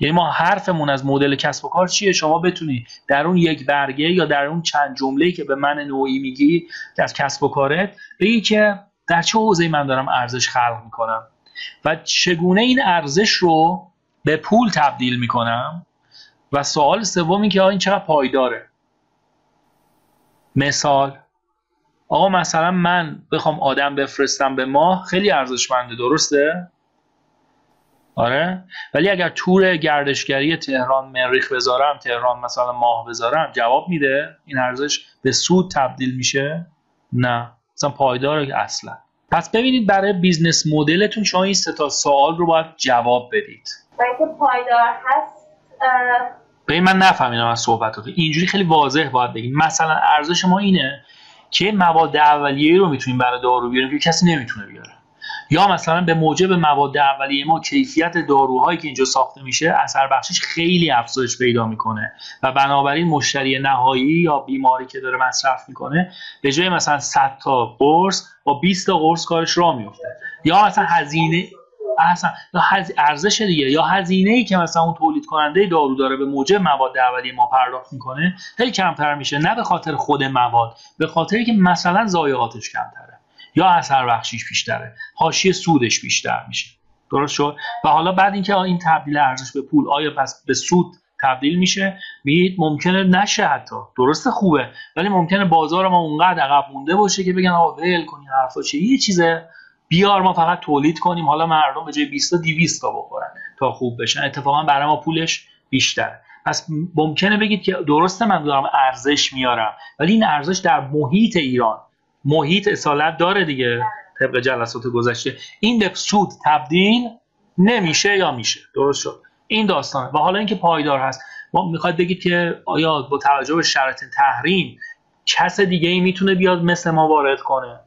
یعنی ما حرفمون از مدل کسب و کار چیه؟ شما بتونی در اون یک برگه یا در اون چند جمله‌ای که به من نوعی میگی در کسب و کارت بگی که در چه حوزه‌ای من دارم ارزش خلق می‌کنم؟ و چگونه این ارزش رو به پول تبدیل می‌کنم؟ و سوال سوم این که این چقدر پایداره؟ مثال آقا مثلا من بخوام آدم بفرستم به ماه خیلی ارزشمنده درسته؟ آره؟ ولی اگر تور گردشگری تهران مریخ بذارم تهران مثلا ماه بذارم جواب میده؟ این ارزش به سود تبدیل میشه؟ نه. مثلا پایدار اصلا. پس ببینید برای business model تون شما این سه تا سوال رو باید جواب بدید. پایدار هست به من نفهمیدم از صحبتاتون اینجوری خیلی واضح باید بگیم. مثلا ارزش ما اینه که مواد اولیه رو می‌تونیم برای دارو بیاریم که کسی نمی‌تونه بیاره. یا مثلا به موجب مواد اولیه ما کیفیت داروهایی که اینجا ساخته میشه اثر بخشش خیلی افزایش پیدا می‌کنه و بنابراین مشتری نهایی یا بیماری که داره مصرف می‌کنه به جای مثلا 100 تا قرص با 20 تا قرص کارش راه میفته یا مثلا هزینه اصلا یا ارزش دیگه یا هزینه ای که مثلا اون تولید کننده دارو داره به موجب مواد اولیه ما پرداخت می‌کنه خیلی کمتر میشه. نه به خاطر خود مواد به خاطری که مثلا ضایعاتش کمتره. یا اثر بخشیش بیشتره. حاشیه سودش بیشتر میشه. درست شد؟ و حالا بعد اینکه این تبدیل ارزش به پول آیا پس به سود تبدیل میشه؟ میگید ممکنه نشه حتی. درسته؟ خوبه. ولی ممکنه بازار ما اونقدر عقب مونده باشه که بگن آقا ول کنین حرفا چیه یه چیزه. بیار ما فقط تولید کنیم. حالا مردم به جای 20 تا 200 تا بخورن تا خوب بشن. اتفاقا برای ما پولش بیشتره پس ممکنه بگید که درسته من دارم ارزش میارم. ولی این ارزش در محیط ایران محیط اصالت داره دیگه طبق جلسات گذشته. این به سود تبدیل نمیشه یا میشه؟ درست شد. این داستانه. و حالا اینکه پایدار هست. ما می‌خواد بگید که آیا با توجه به شرط تحریم کس دیگه ای می‌تونه بیاد مثل ما وارد کنه؟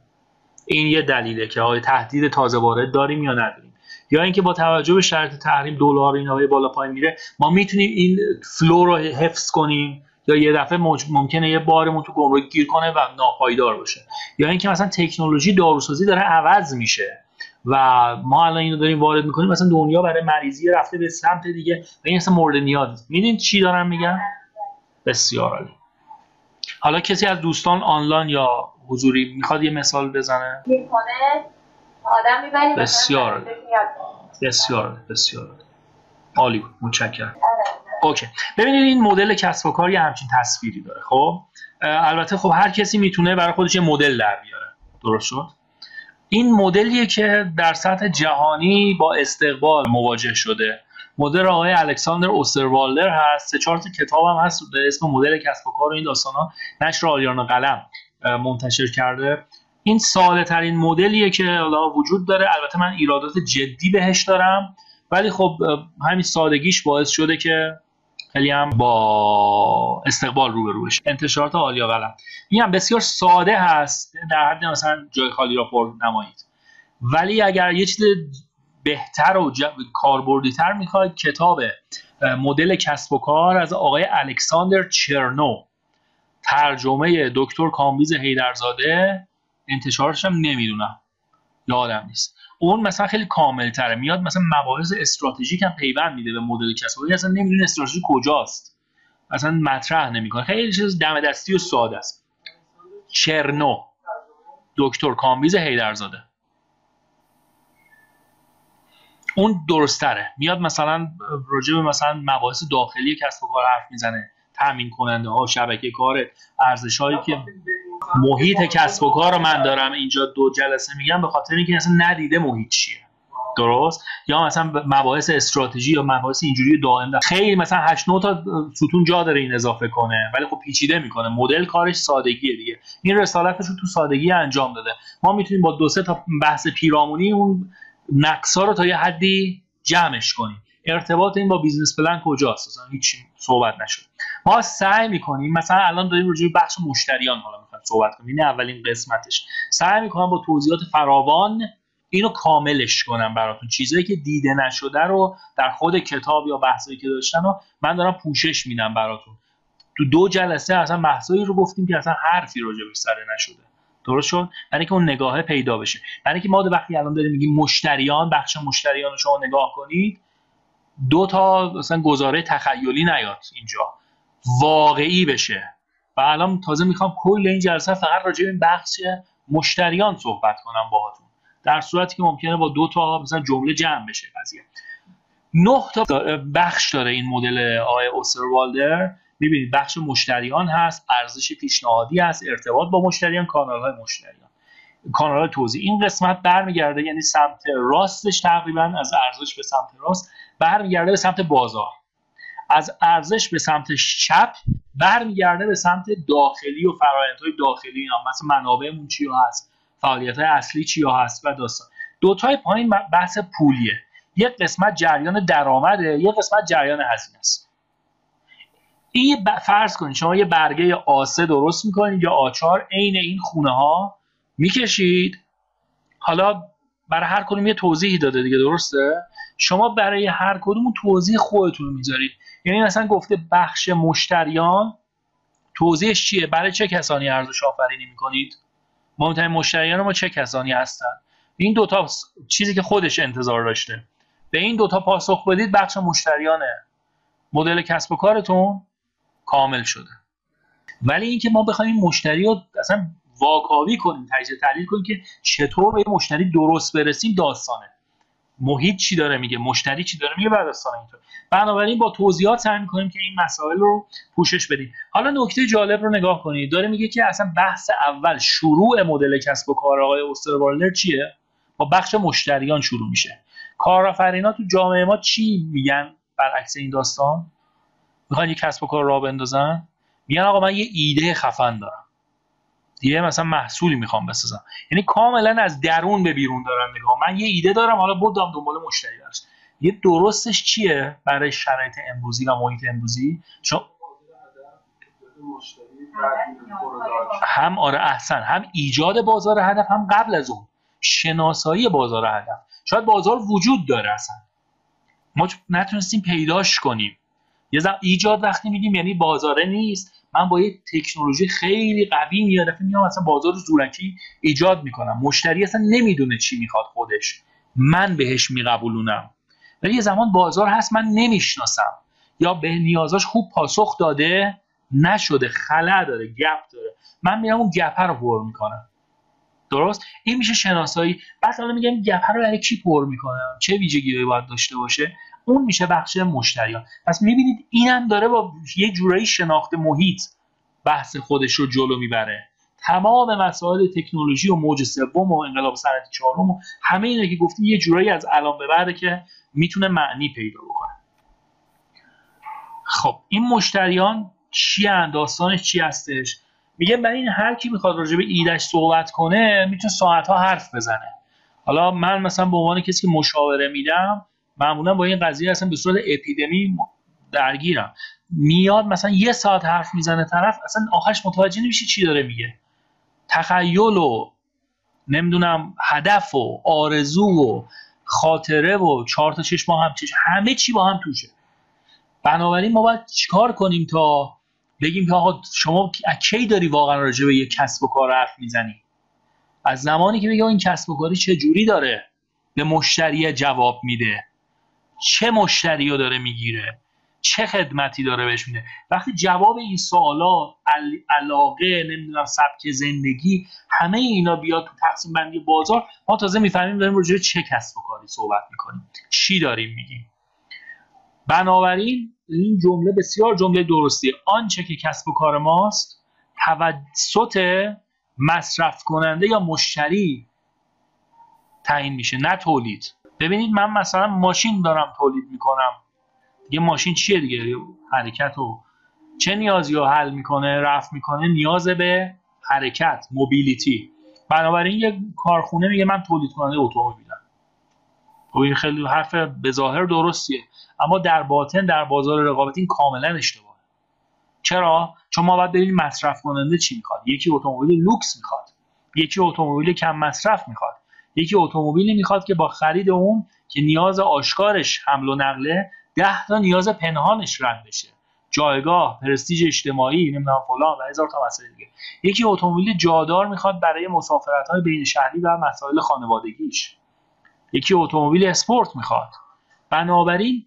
این یه دلیله که آیا تهدید تازه وارد داریم یا نداریم. یا اینکه با توجه به شرط تحریم دلار اینا بالا پایین میره ما می‌تونیم این فلو رو حفظ کنیم؟ یا یه دفعه ممکنه یه بارمون تو گمرک گیر کنه و ناپایدار باشه. یا اینکه مثلا تکنولوژی داروسازی داره عوض میشه و ما الان اینو داریم وارد می‌کنیم مثلا دنیا برای مریضی رفته به سمت دیگه و این اصلا مورد نیاز میدین چی دارم میگم؟ بسیار عالی. حالا کسی از دوستان آنلاین یا حضوری می‌خواد یه مثال بزنه؟ آدم بسیار بسیار بسیار عالی متشکرم. اوکی. ببینید این مدل کسب و کار یه همچین تصویری داره خب؟ البته خب هر کسی می‌تونه برای خودش یه مدل در بیاره. درست شد؟ این مدلیه که در سطح جهانی با استقبال مواجه شده. مدل آقای الکساندر اوستروالدر هست. سه چهار کتاب هم هست به اسم مدل کسب و کار و این داستانا. نشر آلیان قلم منتشر کرده. این ساده ترین مدلیه که وجود داره. البته من ایرادات جدی بهش دارم. ولی خب همین سادگیش باعث شده که خیلی هم با استقبال روبرو بشه انتشارات آلیا قلم میگم بسیار ساده هست در حد مثلا جای خالی را پر نمایید. ولی اگر یه چیز بهتر و کاربردی تر می‌خواید کتاب مدل کسب و کار از آقای الکساندر چرنو. ترجمه دکتر کامبیز هیدرزاده انتشارش هم نمی‌دونم. یادم نیست. اون مثلا خیلی کامل تره میاد مثلا مباحث استراتژیک هم پیوند میده به مدل کسب اصلا نمی‌دونه استراتژی کجاست. اصلا مطرح نمی‌کنه. خیلی چیز دم دستی و ساده است. چرنو. دکتر کامبیز هیدرزاده اون درستره میاد مثلا راجع به مثلا مباحث داخلی کسب و کار حرف می‌زنه. تامین کننده ها شبکه کار ارزش هایی که محیط کسب و کار رو من دارم. اینجا دو جلسه میگم به خاطر اینکه اصلا ندیده محیط چیه. درست؟ یا مثلا مباحث استراتژی یا مباحث اینجوری دائم دارم. خیلی مثلا 8 9 تا ستون جا داره این اضافه کنه ولی خب پیچیده می‌کنه. مدل کارش سادگیه دیگه. این رسالتش رو تو سادگی انجام داده. ما می‌تونیم با دو سه تا بحث پیرامونی اون نقصا رو تا یه حدی جمعش کنیم. ارتباط این با business plan کجاست؟ اصلا هیچ صحبت نشد. ما سعی می‌کنیم مثلا الان داریم راجع بخش مشتریان حالا صحبت کنیم این اولین قسمتش. سعی می‌کنم با توضیحات فراوان اینو کاملش کنم براتون. چیزایی که دیده نشده رو در خود کتاب یا بحثایی که داشتن رو من دارم پوشش میدم براتون. تو دو جلسه اصلا بحثایی رو گفتیم که اصلا حرفی راجع به سر نشده. درست شد؟ برای که اون نگاهه پیدا بشه. برای که ما وقتی الان داریم میگیم مشتریان بخش مشتریان رو شما نگاه کنید دو تا مثلا گزاره تخیلی نیاد اینجا. واقعی بشه. و الان تازه می‌خوام کل این جلسه فقط راجع به این بخش مشتریان صحبت کنم باهاتون. در صورتی که ممکنه با دو تا مثلا جمله جمع بشه قضیه. نه تا بخش داره این مدل آقای اوسروالدر می‌بینید بخش مشتریان هست ارزش پیشنهادی هست ارتباط با مشتریان کانال های مشتریان. کانال های توضیح این قسمت برمیگرده یعنی سمت راستش تقریبا از ارزش به سمت راست برمیگرده به سمت بازار. از ارزش به سمت چپ برمیگرده به سمت داخلی و فرایندهای داخلی اینا. مثلا منابعمون چی هست؟ فعالیت اصلی چی هست؟ و داستان. دو تای پایین بحث پولیه. یک قسمت جریان درآمده یک قسمت جریان هزینه است. این فرض کنید شما یه برگه آسه درست می‌کنید یا آچار عین این خونه ها می‌کشید. حالا برای هر کدوم یه توضیحی داده دیگه درسته؟ شما برای هر کدوم توضیح خودتون می‌ذارید. یعنی مثلا گفته بخش مشتریان توضیحش چیه؟ برای چه کسانی ارزش آفرینی می‌کنید؟ مهمترین مشتریان ما چه کسانی هستن؟ این دوتا چیزی که خودش انتظار داشته. به این دوتا پاسخ بدید بخش مشتریانه. مدل کسب و کارتون کامل شده. ولی اینکه ما بخوایم مشتری رو اصلا واکاوی کنیم تجزیه تحلیل کنیم که چطور به مشتری درست برسیم داستانه. محیط چی داره میگه؟ مشتری چی داره میگه؟ بعد داستان اینطور. بنابراین با توضیحات سعی می‌کنیم که این مسائل رو پوشش بدیم. حالا نکته جالب رو نگاه کنید. داره میگه که اصلا بحث اول شروع مدل کسب و کار آقای اوستروالدر چیه؟ با بخش مشتریان شروع میشه. کارآفرینا تو جامعه ما چی میگن برعکس این داستان؟ می‌خوان یه کسب و کار را بندازن؟ میگن آقا من یه ایده خفن دارم. یه مثلا محصولی می‌خوام بسازم. یعنی کاملا از درون به بیرون دارن نگاه. من یه ایده دارم حالا بودم دنبال مشتری داشت یه درستش چیه برای شرایط امروزی و محیط امروزی؟ چون هم آره احسن هم ایجاد بازار هدف هم قبل از اون شناسایی بازار هدف. شاید بازار وجود داره اصلا. ما نتونستیم پیداش کنیم. یه ایجاد وقتی میگیم یعنی بازاره نیست. من با یه تکنولوژی خیلی قوی میاد میام مثلا بازار زورکی ایجاد می‌کنم. مشتری اصلا نمی‌دونه چی می‌خواد خودش. من بهش میقبولونم. ولی یه زمان بازار هست من نمی‌شناسم. یا به نیازاش خوب پاسخ داده نشده خلا داره گپ داره. من میرم اون گپه رو پر می‌کنم. درست؟ این میشه شناسایی. بعد حالا میگم گپه رو برای کی پر می‌کنم؟ چه ویژگیهایی باید داشته باشه؟ اون میشه بخش مشتریان پس می‌بینید اینم داره با یه جورایی شناخت محیط بحث خودش رو جلو می‌بره. تمام مسائل تکنولوژی و موج سوم و انقلاب صنعتی چهارم و همه اینا که گفتیم یه جورایی از الان به بعده که می‌تونه معنی پیدا بکنه. خب این مشتریان چی داستانش چی هستش؟ میگه برای این هر کی می‌خواد راجع به ایدش صحبت کنه می‌تونه ساعت ها حرف بزنه. حالا من مثلا به عنوان کسی که مشاوره میدم معمولا با این قضیه اصلا به صورت اپیدمی درگیرم. میاد مثلا یه ساعت حرف می‌زنه طرف اصلا آخرش متوجه نمیشه چی داره میگه. تخیل و نمی‌دونم هدف و آرزو و خاطره و چهار تا چشم هم چشم همه چی با هم توشه. بنابراین ما باید چیکار کنیم تا بگیم که آقا شما کی داری واقعا راجع به یه کسب و کار حرف می‌زنی؟ از زمانی که بگی این کسب و کاری چه جوری داره؟ به مشتری جواب میده. چه مشتری رو داره می‌گیره چه خدمتی داره بهش میده. وقتی جواب این سوالا علاقه نمی‌دونم سبک زندگی همه اینا بیاد تو تقسیم بندی بازار ما تازه می‌فهمیم داریم راجع چه کسب و کاری صحبت می‌کنیم. چی داریم میگیم؟ بنابراین این جمله بسیار جمله درستیه آنچه که کسب و کار ماست توسط مصرف کننده یا مشتری تعیین میشه نه تولید. ببینید من مثلا ماشین دارم تولید می‌کنم. یه ماشین چیه دیگه؟ حرکت و چه نیازی رو حل می‌کنه رفت می‌کنه؟ نیاز به حرکت موبیلیتی بنابراین یه کارخونه میگه من تولید کننده اتومبیلم. خب این خیلی حرف به ظاهر درستیه. اما در باطن در بازار رقابتی این کاملا اشتباهه. چرا؟ چون ما باید ببینیم مصرف کننده چی می‌خواد. یکی اتومبیل لوکس می‌خواد. یکی اتومبیل کم مصرف می‌خواد. یکی اتومبیلی می‌خواد که با خرید اون که نیاز آشکارش حمل و نقله ده تا نیاز پنهانش رد بشه. جایگاه پرستیژ اجتماعی نمی‌دونم فلان و هزار تا مسئله دیگه. یکی اتومبیل جادار می‌خواد برای مسافرت های بین شهری و مسائل خانوادگیش. یکی اتومبیل اسپورت می‌خواد. بنابراین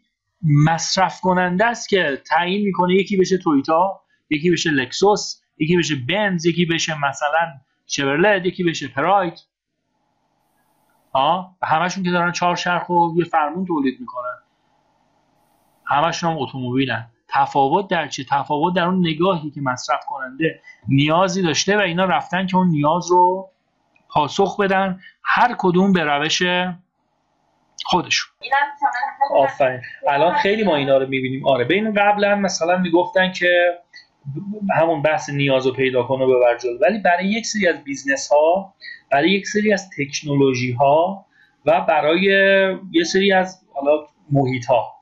مصرف کننده است که تعیین می‌کنه یکی بشه تویوتا یکی بشه لکسوس یکی بشه بنز یکی بشه مثلا شورلت یکی بشه پراید. آه همشون که دارن چهار شرخ و یه فرمون تولید می‌کنن. همشون هم اتومبیلن. تفاوت در چه تفاوت در اون نگاهی که مصرف کننده نیازی داشته و اینا رفتن که اون نیاز رو پاسخ بدن هر کدوم به روش خودشون. آفرین. الان خیلی ما اینا رو می‌بینیم. آره ببین قبلا مثلا می‌گفتن که همون بحث نیاز رو پیدا کن و ببر جلو. ولی برای یک سری از business ها برای یک سری از تکنولوژی ها و برای یه سری از حالا محیط ها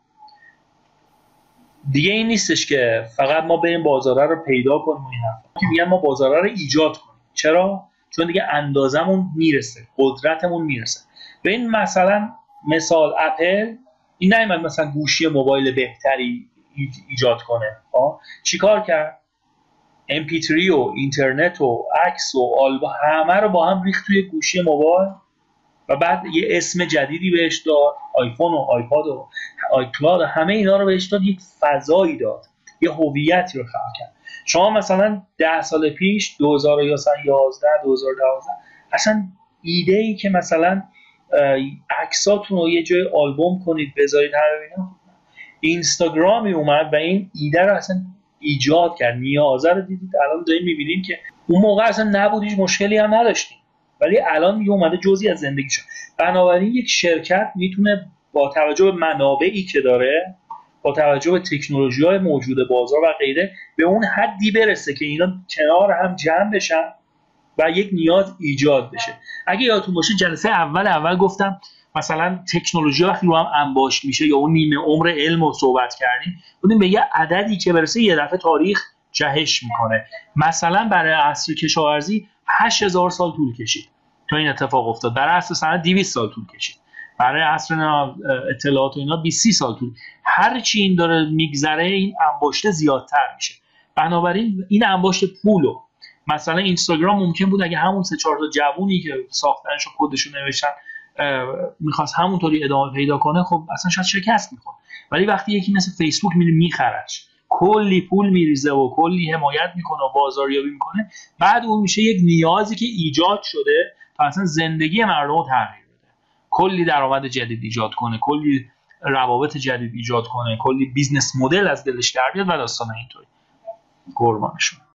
دیگه این نیستش که فقط ما بریم بازاره رو پیدا کنیم این حرفا. که میگن ما بازاره رو ایجاد کنیم. چرا؟ چون دیگه اندازمون می‌رسه. قدرتمون می‌رسه. به این مثلا مثال اپل این نیومد مثلا گوشی موبایل بهتری ایجاد کنه. ها چیکار کرد؟ MP3 و اینترنت و عکس و آلبوم همه رو با هم ریخت توی گوشی موبایل. و بعد یه اسم جدیدی بهش داد آیفون و آیپاد و آیکلاد و همه اینا رو بهش داد یک فضایی داد یه هویتی رو خلق کرد. شما مثلا ده سال پیش 2011 2012 اصلا ایده ای که مثلا عکساتون رو یه جای آلبوم کنید بذارید همه اینا اینستاگرامی اومد و این ایده رو اصلا ایجاد کرد نیازه رو دیدید. الان داریم می‌بینیم که اون موقع اصلا نبود هیچ مشکلی هم نداشتیم. ولی الان یه اومده جزی از زندگی شد. بنابراین یک شرکت می‌تونه با توجه به منابعی که داره با توجه به تکنولوژی های موجود بازار و غیره به اون حدی برسه که اینا کنار هم جمع بشن و یک نیاز ایجاد بشه. اگه یادتون باشه جلسه اول اول گفتم مثلا تکنولوژی وقتی رو هم انباشت میشه یا اون نیمه عمر علم رو صحبت کردیم بودیم به یه عددی که برسه یه دفعه تاریخ جهش می‌کنه. مثلا برای عصر کشاورزی 8000 سال طول کشید تا این اتفاق افتاد. برای عصر صنعت 200 سال طول کشید. برای عصر اطلاعات و اینا 20 سال طول. هر چی این داره میگذره این انباشته زیادتر میشه. بنابراین این انباشت پولو مثلا اینستاگرام ممکن بود اگه همون سه چهار تا جوونی که ساختنش خودشون نوشتن می‌خواست همونطوری ادامه پیدا کنه خب اصلا شاید شکست می‌خواد ولی وقتی یکی مثل فیسبوک میره میخرش کلی پول میریزه و کلی حمایت می‌کنه و بازاریابی می‌کنه بعد اون میشه یک نیازی که ایجاد شده تا اصلا زندگی مردم رو تغییر بده. کلی درآمد جدید ایجاد کنه کلی روابط جدید ایجاد کنه کلی بیزنس مدل از دلش در بیاد و داستان اینطوری. قربانشون.